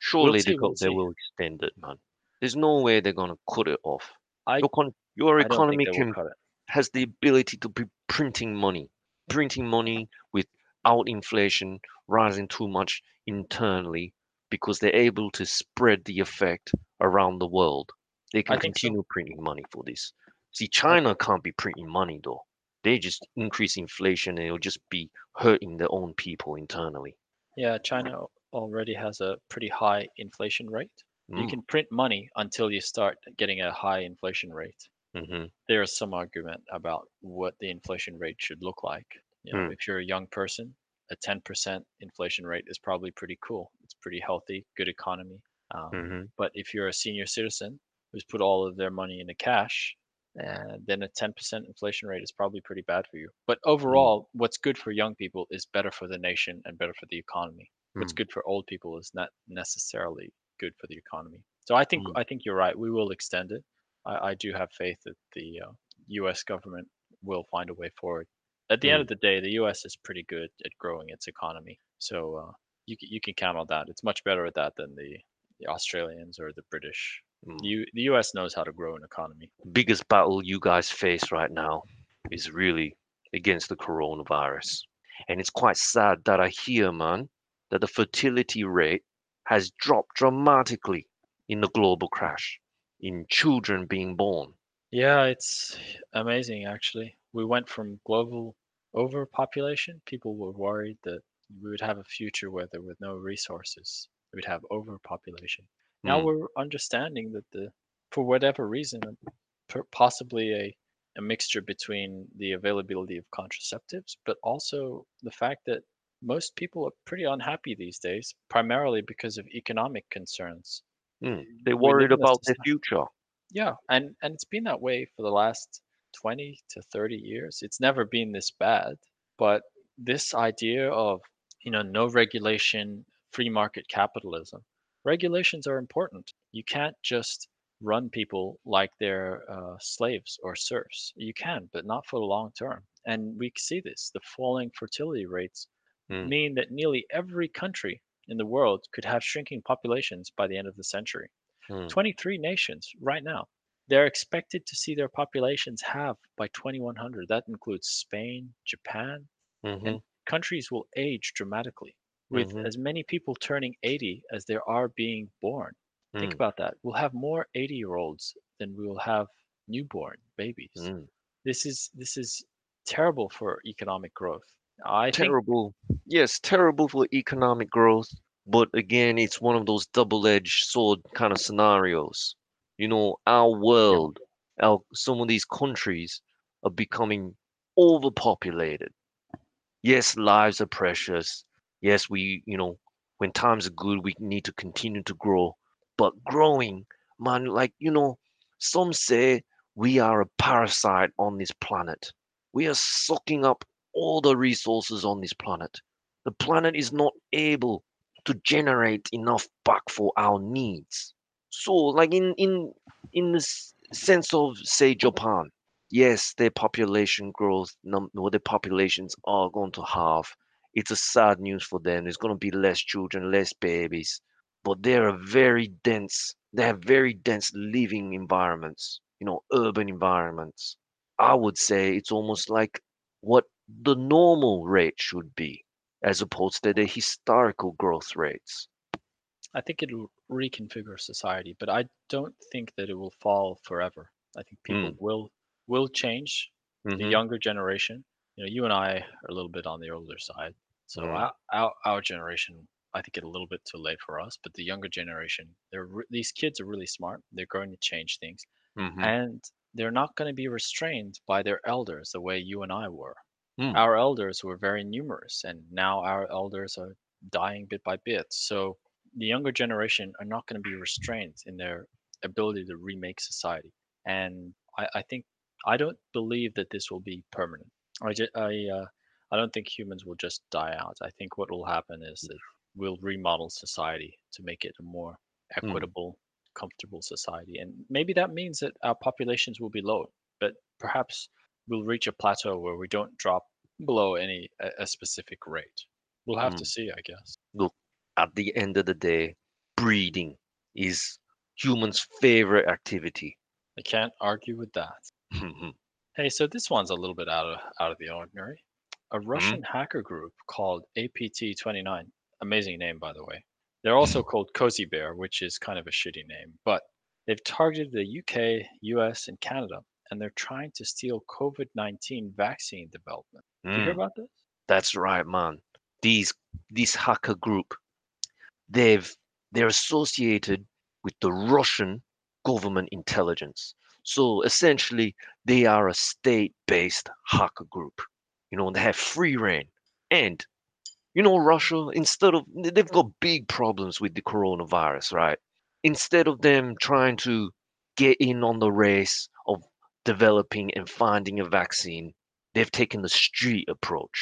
Speaker 3: Surely
Speaker 4: see,
Speaker 3: they,
Speaker 4: we'll
Speaker 3: got, they will extend it, man. There's no way they're gonna cut it off.
Speaker 4: I,
Speaker 3: Your, con- your economy can
Speaker 4: cut it.
Speaker 3: Has the ability to be printing money, printing money without inflation rising too much internally because they're able to spread the effect around the world. They can
Speaker 4: think so.
Speaker 3: continue printing money for this. See, China can't be printing money though. They just increase inflation and it'll just be hurting their own people internally.
Speaker 4: Yeah, China already has a pretty high inflation rate. You
Speaker 3: Mm,
Speaker 4: can print money until you start getting a high inflation rate.
Speaker 3: Mhm,
Speaker 4: There is some argument about what the inflation rate should look like. You know,
Speaker 3: Hmm.
Speaker 4: if you're a young person, a 10% inflation rate is probably pretty cool. It's pretty healthy, good economy. Um,
Speaker 3: mhm,
Speaker 4: But if you're a senior citizen who's put all of their money into cash, uh, then a 10% inflation rate is probably pretty bad for you. But overall, what's good for young people is better for the nation and better for the economy. What's
Speaker 3: Mm.
Speaker 4: good for old people is not necessarily good for the economy. So I think
Speaker 3: Mm.
Speaker 4: I think you're right. We will extend it. I, I do have faith that the uh, U.S. government will find a way forward. At the end
Speaker 3: Mm.
Speaker 4: of the day, the U.S. is pretty good at growing its economy. So uh, you can, you can count on that. It's much better at that than the, the Australians or the British.
Speaker 3: mm.
Speaker 4: You, the U.S. knows how to grow an economy.
Speaker 3: biggest battle you guys face right now is really against the coronavirus. And it's quite sad that I hear, man, that the fertility rate has dropped dramatically in the global crash in children being born.
Speaker 4: Yeah, it's amazing actually. We went from global overpopulation. People were worried that we would have a future where there were no resources. We'd have overpopulation. Now
Speaker 3: Mm,
Speaker 4: we're understanding that the, for whatever reason, possibly a a mixture between the availability of contraceptives, but also the fact that most people are pretty unhappy these days, primarily because of economic concerns.
Speaker 3: Mm. They're worried about their
Speaker 4: soci-
Speaker 3: future.
Speaker 4: Yeah, and and it's been that way for the last 20 to 30 years. It's never been this bad, but this idea of, you know, no regulation, free market capitalism. Regulations are important. You can't just run people like they're uh, slaves or serfs. You can, but not for the long term. And we see this. The falling fertility rates
Speaker 3: Mm.
Speaker 4: mean that nearly every country in the world could have shrinking populations by the end of the century.
Speaker 3: Mm.
Speaker 4: 23 nations right now. They're expected to see their populations halve by 2100. That includes Spain, Japan,
Speaker 3: Mhm.
Speaker 4: and countries will age dramatically with
Speaker 3: Mhm.
Speaker 4: as many people turning 80 as there are being born. Think
Speaker 3: Mm.
Speaker 4: about that. We'll have more 80 year olds than we will have newborn babies.
Speaker 3: Mm.
Speaker 4: This is this is terrible for economic growth. I think
Speaker 3: terrible. Yes, terrible for economic growth. But again, it's one of those double-edged sword kind of scenarios. You know, our world, our some of these countries are becoming overpopulated. Yes, lives are precious. Yes, we, you know, when times are good, we need to continue to grow. But growing, man, like, you know, some say we are a parasite on this planet. We are sucking up all the resources on this planet. The planet is not able to generate enough back for our needs. So, like in in in the sense of say Japan, yes, their population growth, num- their populations are going to halve. It's a sad news for them. There's going to be less children, less babies, but they're a very dense. They have very dense living environments. You know, urban environments. I would say it's almost like what the normal rate should be, as opposed to the historical growth rates.
Speaker 4: I think it'll reconfigure society, but I don't think that it will fall forever. I think people will will change. The
Speaker 3: Mhm.
Speaker 4: younger generation, you know, you and I are a little bit on the older side, so
Speaker 3: Mm.
Speaker 4: our, our our generation, I think, it's a little bit too late for us. But the younger generation, they're re- these kids are really smart. They're going to change things,
Speaker 3: Mhm.
Speaker 4: and they're not going to be restrained by their elders the way you and I were.
Speaker 3: Mm.
Speaker 4: Our elders were very numerous, and now our elders are dying bit by bit. So the younger generation are not going to be restrained in their ability to remake society. And I, I think I don't believe that this will be permanent. I ju- I uh, I don't think humans will just die out. I think what will happen is that we'll remodel society to make it a more equitable, comfortable society. And maybe that means that our populations will be low, but perhaps we'll reach a plateau where we don't drop below any a, a specific rate. We'll have to mm. see, I guess.
Speaker 3: Look, at the end of the day, breeding is humans' favorite activity.
Speaker 4: I can't argue with that.
Speaker 3: Mhm.
Speaker 4: Hey, so this one's a little bit out of out of the ordinary. A mm-hmm. Russian hacker group called APT29, amazing name by the way. They're also mm. called Cozy Bear, which is kind of a shitty name, but they've targeted the UK, US, and Canada, and they're trying to steal COVID-19 vaccine development. Did you hear
Speaker 3: Mm,
Speaker 4: about this?
Speaker 3: That's right, man. These this hacker group, they've they're associated with the Russian government intelligence. So essentially, they are a state-based hacker group. You know, they have free reign. And you know, Russia, instead of they've got big problems with the coronavirus, right? Instead of them trying to get in on the race of developing and finding a vaccine, they've taken the street approach.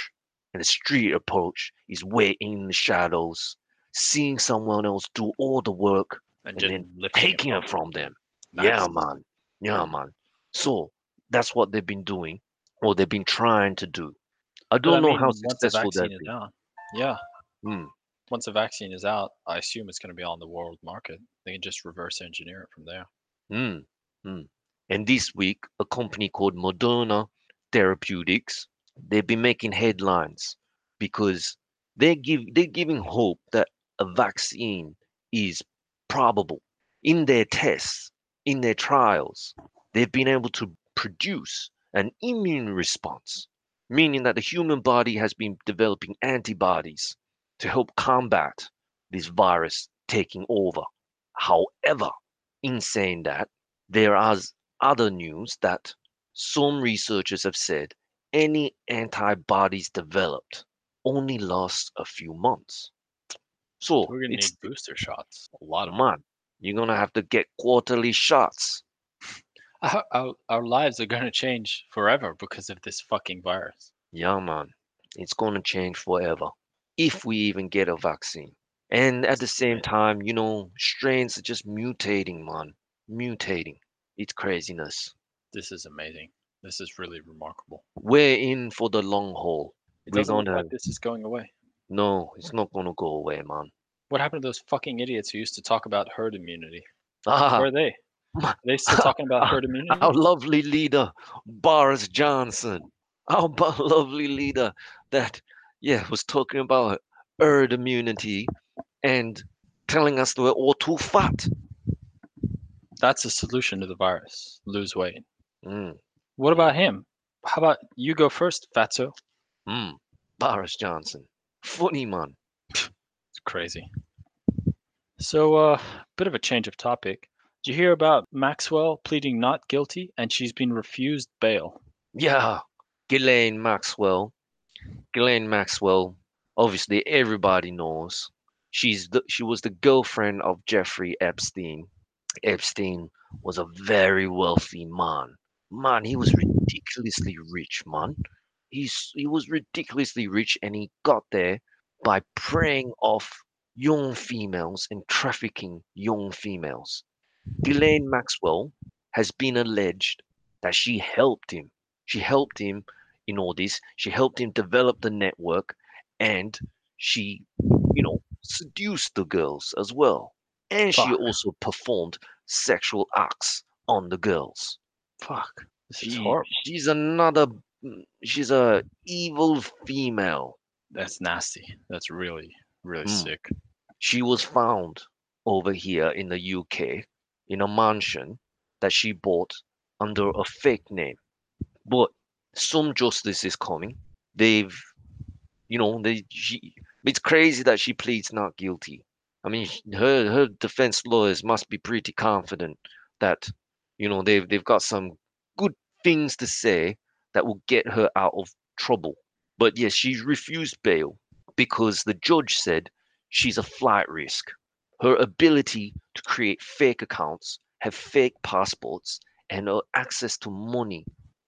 Speaker 3: And the street approach is waiting in the shadows, seeing someone else do all the work
Speaker 4: And,
Speaker 3: and then taking it from them.
Speaker 4: Nice.
Speaker 3: Yeah, man. Yeah, man. So that's what they've been doing, or they've been trying to do. I don't
Speaker 4: I
Speaker 3: know
Speaker 4: mean,
Speaker 3: how successful they've been.
Speaker 4: out, yeah,
Speaker 3: Mm.
Speaker 4: once a vaccine is out, I assume it's going to be on the world market. They can just reverse engineer it from there.
Speaker 3: Mm, mm. And this week, a company called Moderna Therapeutics, they've been making headlines because they give they're giving hope that a vaccine is probable. In their tests, in their trials, they've been able to produce an immune response, meaning that the human body has been developing antibodies to help combat this virus taking over. However, in saying that, there are other news that some researchers have said any antibodies developed only last a few months. So
Speaker 4: We're gonna need booster shots. A lot of
Speaker 3: man, you're gonna have to get quarterly shots.
Speaker 4: Our, our, our lives are gonna change forever because of this fucking virus.
Speaker 3: Yeah, man, it's gonna change forever if we even get a vaccine. And at the same time, you know, strains are just mutating, man, mutating. It's craziness.
Speaker 4: This is amazing. This is really remarkable.
Speaker 3: We're in for the long haul.
Speaker 4: It
Speaker 3: We're
Speaker 4: doesn't look
Speaker 3: gonna
Speaker 4: like this is going away.
Speaker 3: no, it's not gonna go away, man.
Speaker 4: What happened to those fucking idiots who used to talk about herd immunity?
Speaker 3: Ah,
Speaker 4: Where are they? Are they still talking about herd immunity?
Speaker 3: our lovely leader, Boris Johnson. Our lovely leader that, yeah, was talking about herd immunity and telling us that we're all too fat.
Speaker 4: That's the solution to the virus. Lose weight.
Speaker 3: Mm,
Speaker 4: What about him? How about you go first, Fatso?
Speaker 3: mm, Boris Johnson. Funny, man.
Speaker 4: It's crazy. So, uh, bit of a change of topic. Did you hear about Maxwell pleading not guilty and she's been refused bail?
Speaker 3: Yeah, Ghislaine Maxwell. Ghislaine Maxwell, obviously everybody knows. She's the, she was the girlfriend of Jeffrey Epstein. Epstein was a very wealthy man. Man, he was ridiculously rich, man. He's he was ridiculously rich and he got there by preying off young females and trafficking young females. Ghislaine Maxwell has been alleged that she helped him she helped him in all this. She helped him develop the network and she, you know, seduced the girls as well. And she also performed sexual acts on the girls.
Speaker 4: Fuck. This is horrible.
Speaker 3: she's another mm, she's a evil female.
Speaker 4: That's nasty. That's really, really
Speaker 3: Mm.
Speaker 4: sick.
Speaker 3: She was found over here in the UK in a mansion that she bought under a fake name. But some justice is coming. They've, you know, they she. It's crazy that she pleads not guilty. I mean, her her defense lawyers must be pretty confident that, you know, they've they've got some good things to say that will get her out of trouble. But yes, she's refused bail because the judge said she's a flight risk. Her ability to create fake accounts, have fake passports, and her access to money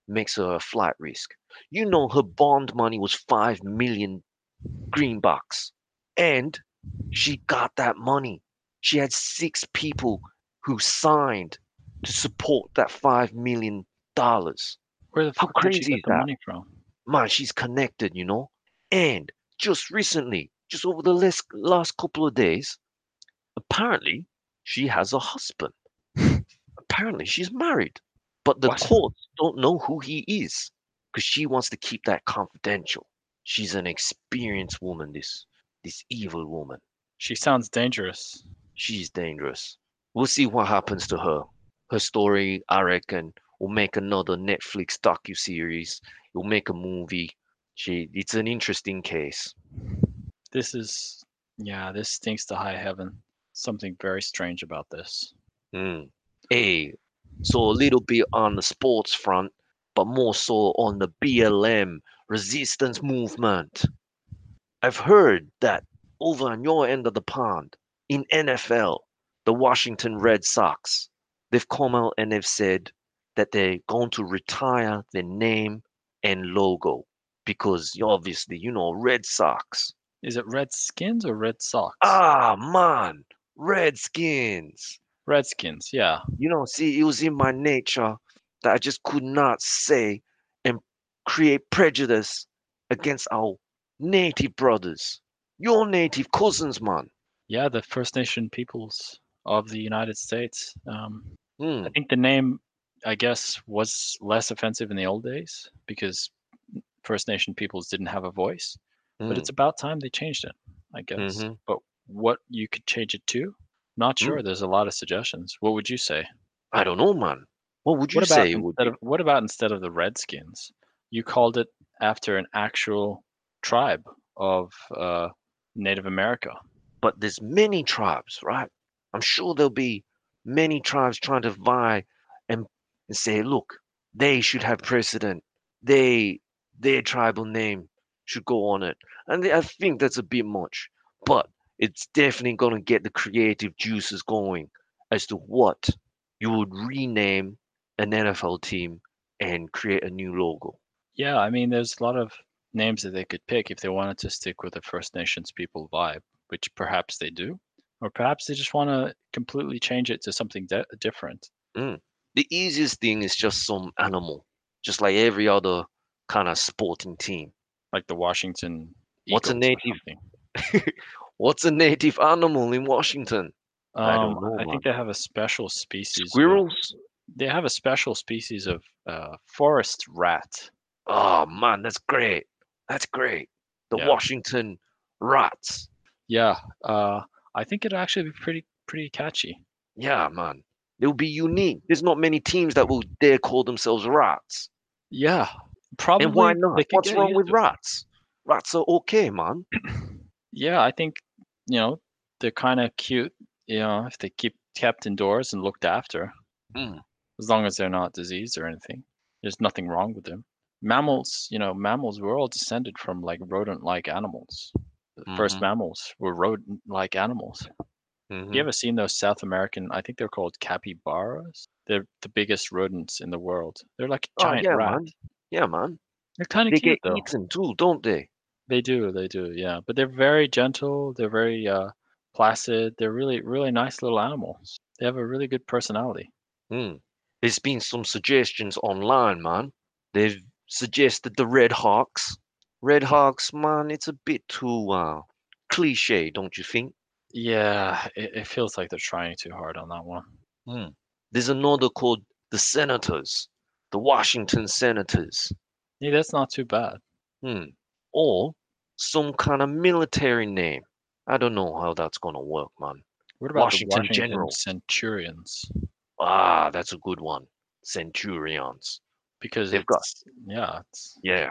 Speaker 3: makes her a flight risk. You know, her bond money was 5 million greenbacks, and she got that money. She had six people who signed to support that 5 million dollars.
Speaker 4: Where the
Speaker 3: How
Speaker 4: fuck did she get
Speaker 3: is
Speaker 4: the
Speaker 3: that?
Speaker 4: money from?
Speaker 3: man, she's connected, you know. And just recently, just over the last last couple of days, apparently she has a husband. apparently she's married, but the
Speaker 4: What?
Speaker 3: courts don't know who he is because she wants to keep that confidential. She's an experienced woman. This this evil woman.
Speaker 4: She sounds dangerous.
Speaker 3: She's dangerous. We'll see what happens to her. Her story, I reckon, will make another Netflix docu series. It'll make a movie. She, it's an interesting case.
Speaker 4: This is, yeah, this stinks to high heaven. Something very strange about this.
Speaker 3: Mm. Hey, so a little bit on the sports front, but more so on the BLM resistance movement. I've heard that over on your end of the pond, in NFL, the Washington Red Sox, they've come out and they've said that they're going to retire their name and logo because obviously, you know, Red Sox.
Speaker 4: Is it Redskins or Red Sox?
Speaker 3: Ah, man, Redskins.
Speaker 4: Redskins, yeah.
Speaker 3: you know, see, it was in my nature that I just could not say and create prejudice against our native brothers, your native cousins, man.
Speaker 4: Yeah, the First Nation peoples of the United States. Um,
Speaker 3: Hmm.
Speaker 4: I think the name, I guess, was less offensive in the old days because First Nation peoples didn't have a voice. But
Speaker 3: hmm,
Speaker 4: it's about time they changed it, I guess.
Speaker 3: mhm.
Speaker 4: But what you could change it to? Not
Speaker 3: Mm.
Speaker 4: sure. There's a lot of suggestions. What would you say?
Speaker 3: I don't know, man. What would you
Speaker 4: What
Speaker 3: say would
Speaker 4: of what about instead of the Redskins? You called it after an actual tribe of uh, Native America.
Speaker 3: But there's many tribes, right? I'm sure there'll be many tribes trying to vie and, and say, look, They should have precedent. They their tribal name should go on it. And I think that's a bit much, but it's definitely gonna get the creative juices going as to what you would rename an NFL team and create a new logo.
Speaker 4: Yeah, I mean, there's a lot of names that they could pick if they wanted to stick with the First Nations people vibe, which perhaps they do, or perhaps they just want to completely change it to something de- different.
Speaker 3: The easiest thing is just some animal, just like every other kind of sporting team.
Speaker 4: like the Washington.
Speaker 3: What's a
Speaker 4: Eagles
Speaker 3: native-
Speaker 4: something.
Speaker 3: What's a native animal in Washington? I don't
Speaker 4: Um,
Speaker 3: know,
Speaker 4: I
Speaker 3: man.
Speaker 4: think they have a special species. of-
Speaker 3: Squirrels?
Speaker 4: they have a special species of uh, forest rat.
Speaker 3: Oh man, that's great. That's great. The
Speaker 4: Yeah.
Speaker 3: Washington Rats.
Speaker 4: Yeah, uh, I think it'd actually be pretty pretty catchy.
Speaker 3: Yeah, man. They'll be unique. There's not many teams that will dare call themselves rats.
Speaker 4: Yeah, probably.
Speaker 3: and why
Speaker 4: they
Speaker 3: not?
Speaker 4: could
Speaker 3: What's
Speaker 4: get
Speaker 3: wrong
Speaker 4: used
Speaker 3: with
Speaker 4: to it.
Speaker 3: rats? Rats are okay, man.
Speaker 4: Yeah, I think you know they're kind of cute. You know, if they keep kept indoors and looked after,
Speaker 3: Mm.
Speaker 4: as long as they're not diseased or anything, there's nothing wrong with them. Mammals, you know, mammals were all descended from like rodent-like animals. The first
Speaker 3: Mhm.
Speaker 4: mammals were rodent-like animals.
Speaker 3: Mhm.
Speaker 4: You ever seen those South American? I think they're called capybaras. They're the biggest rodents in the world. They're like a
Speaker 3: Oh,
Speaker 4: giant
Speaker 3: yeah,
Speaker 4: rat.
Speaker 3: man. Yeah, man.
Speaker 4: They're kind of
Speaker 3: They
Speaker 4: cute
Speaker 3: get
Speaker 4: though.
Speaker 3: eaten too, don't they?
Speaker 4: They do, they do, yeah. But they're very gentle. They're very uh, placid. They're really, really nice little animals. They have a really good personality.
Speaker 3: Hmm. There's been some suggestions online, man. They've suggested the Red Hawks. Red Hawks, man, it's a bit too uh, cliche, don't you think?
Speaker 4: Yeah, it, it feels like they're trying too hard on that one.
Speaker 3: Hmm. There's another called the Senators, the Washington Senators.
Speaker 4: Yeah, that's not too bad.
Speaker 3: Hmm. Or some kind of military name. I don't know how that's gonna work, man.
Speaker 4: What about
Speaker 3: Washington
Speaker 4: the Washington
Speaker 3: Generals.
Speaker 4: Centurions?
Speaker 3: Ah, that's a good one. Centurions.
Speaker 4: Because
Speaker 3: They've got-
Speaker 4: yeah, it's,
Speaker 3: Yeah.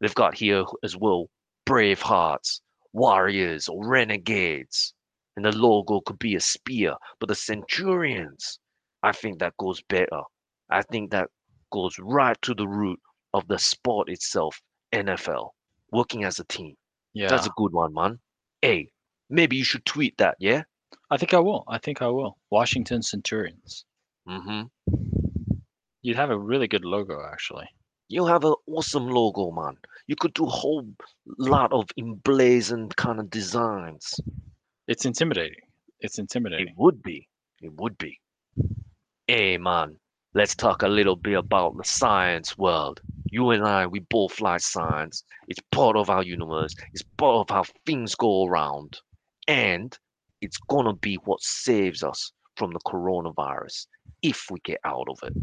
Speaker 3: They've got here as well brave hearts, warriors, or renegades. And the logo could be a spear, but the centurions, I think that goes better. I think that goes right to the root of the sport itself, NFL, working as a team.
Speaker 4: yeah.
Speaker 3: That's a good one, man. Hey, maybe you should tweet that, yeah?
Speaker 4: I think I will. I think I will. Washington Centurions.
Speaker 3: Mm-hmm.
Speaker 4: You'd have a really good logo, actually.
Speaker 3: You have an awesome logo, man. You could do a whole lot of emblazoned kind of designs.
Speaker 4: It's intimidating. It's intimidating.
Speaker 3: It would be. It would be. Hey, man, let's talk a little bit about the science world. You and I, we both like science. It's part of our universe. It's part of how things go around. And it's gonna be what saves us from the coronavirus if we get out of it.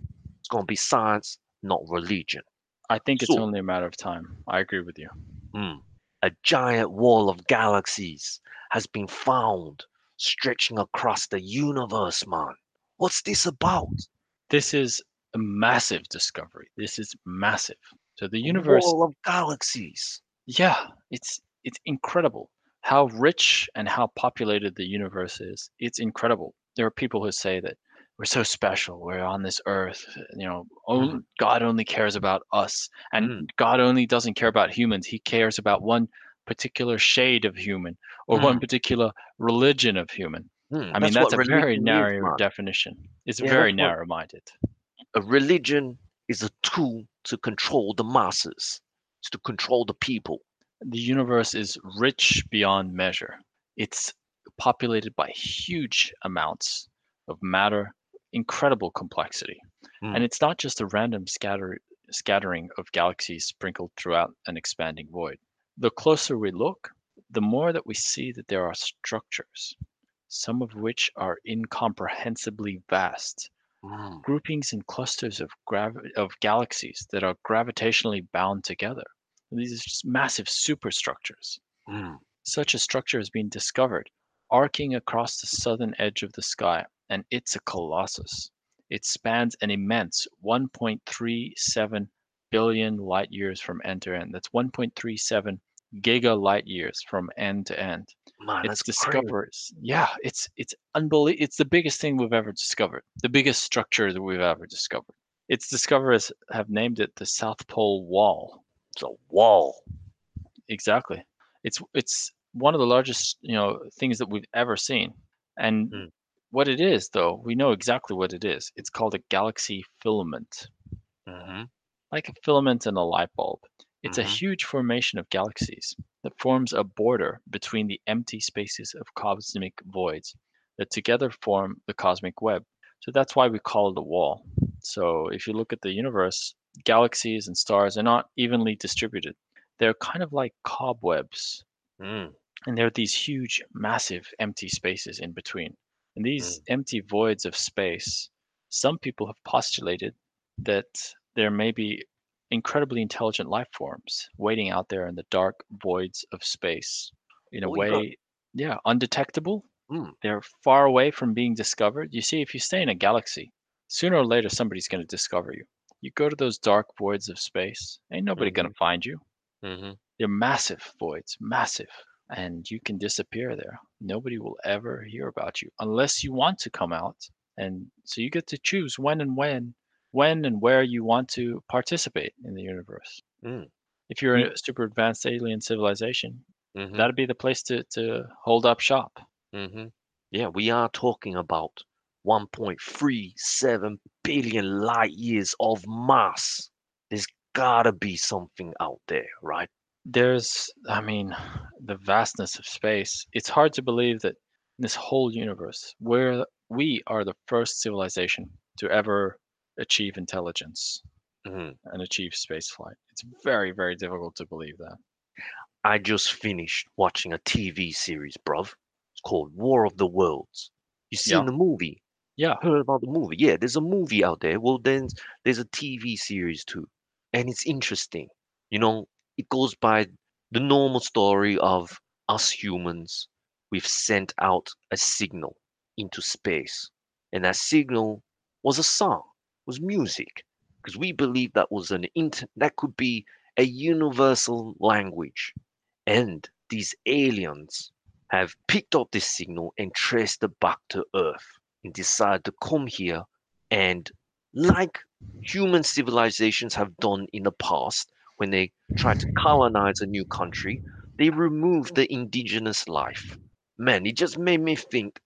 Speaker 3: It's gonna be science, not religion.
Speaker 4: I think it's
Speaker 3: So-
Speaker 4: only a matter of time. I agree with you.
Speaker 3: Mm. A giant wall of galaxies has been found stretching across the universe, man. What's this about?
Speaker 4: This is a massive discovery. This is massive. So the universe,
Speaker 3: wall of galaxies.
Speaker 4: yeah, it's it's incredible how rich and how populated the universe is. It's incredible. There are people who say that we're so special. We're on this earth. You know, on, God only cares about us, and
Speaker 3: Mm.
Speaker 4: God only doesn't care about humans. He cares about one particular shade of human or one
Speaker 3: Mm.
Speaker 4: particular religion of human.
Speaker 3: Hmm,
Speaker 4: I mean,
Speaker 3: what
Speaker 4: that's a very narrow
Speaker 3: man.
Speaker 4: definition. It's
Speaker 3: Yeah,
Speaker 4: very narrow-minded.
Speaker 3: A religion is a tool to control the masses, to control the people.
Speaker 4: the universe is rich beyond measure. It's populated by huge amounts of matter, incredible complexity.
Speaker 3: Mm.
Speaker 4: And it's not just a random scatter, scattering of galaxies sprinkled throughout an expanding void. The closer we look, the more that we see that there are structures, some of which are incomprehensibly vast,
Speaker 3: Mm.
Speaker 4: groupings and clusters of gravi- of galaxies that are gravitationally bound together. These are just massive superstructures.
Speaker 3: Mm.
Speaker 4: Such a structure has been discovered, arcing across the southern edge of the sky, and it's a colossus. It spans an immense 1.37 billion light years from end to end. That's 1.37 giga light years from end to end.
Speaker 3: Man,
Speaker 4: It's
Speaker 3: crazy.
Speaker 4: yeah, it's it's unbelievable. It's the biggest thing we've ever discovered, the biggest structure that we've ever discovered. its discoverers have named it the South Pole Wall.
Speaker 3: It's a wall.
Speaker 4: Exactly. It's it's one of the largest, you know, things that we've ever seen. And
Speaker 3: Mm.
Speaker 4: What it is, though, we know exactly what it is. It's called a galaxy filament,
Speaker 3: hmm
Speaker 4: like a filament in a light bulb. It's
Speaker 3: Mhm.
Speaker 4: a huge formation of galaxies that forms a border between the empty spaces of cosmic voids that together form the cosmic web. So that's why we call it a wall. So if you look at the universe, galaxies and stars are not evenly distributed. They're kind of like cobwebs
Speaker 3: Mm.
Speaker 4: and there are these huge, massive empty spaces in between. And these empty voids of space, some people have postulated that there may be incredibly intelligent life forms waiting out there in the dark voids of space in a way, yeah, undetectable.
Speaker 3: Mm.
Speaker 4: They're far away from being discovered. You see, if you stay in a galaxy, sooner or later somebody's going to discover you. You go to those dark voids of space, ain't nobody going to find you.
Speaker 3: hmm
Speaker 4: They're massive voids, massive. And you can disappear there. Nobody will ever hear about you unless you want to come out. And so you get to choose when and when, when and where you want to participate in the universe.
Speaker 3: Mm.
Speaker 4: If you're a super advanced alien civilization,
Speaker 3: hmm
Speaker 4: that'd be the place to, to hold up shop.
Speaker 3: hmm Yeah, we are talking about 1.37 billion light years of mass. There's gotta be something out there, right?
Speaker 4: There's, I mean, the vastness of space. It's hard to believe that in this whole universe, where we are the first civilization to ever achieve intelligence
Speaker 3: hmm
Speaker 4: and achieve spaceflight. It's very, very difficult to believe that.
Speaker 3: I just finished watching a TV series, bruv. It's called War of the Worlds. You seen
Speaker 4: Yeah.
Speaker 3: the movie?
Speaker 4: Yeah,
Speaker 3: Heard about the movie? Yeah, there's a movie out there. Well, then there's a TV series too, and it's interesting. You know, it goes by the normal story of us humans. We've sent out a signal into space, and that signal was a song, was music, because we believe that was an inter- that could be a universal language, and these aliens have picked up this signal and traced it back to Earth and decide to come here and like human civilizations have done in the past when they tried to colonize a new country they removed the indigenous life man it just made me think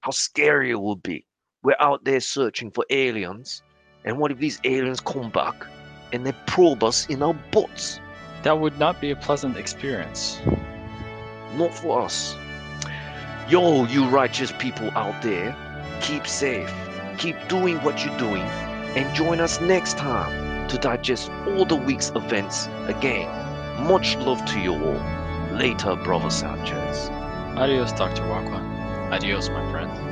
Speaker 3: how scary it would be we're out there searching for aliens and what if these aliens come back and they probe us in our butts
Speaker 4: that would not be a pleasant experience.
Speaker 3: not for us. Yo, you righteous people out there, keep safe, keep doing what you're doing, and join us next time to digest all the week's events again. Much love to you all. Later, Brother Sanchez.
Speaker 4: Adios, Dr. Wakwan. Adios, my friend.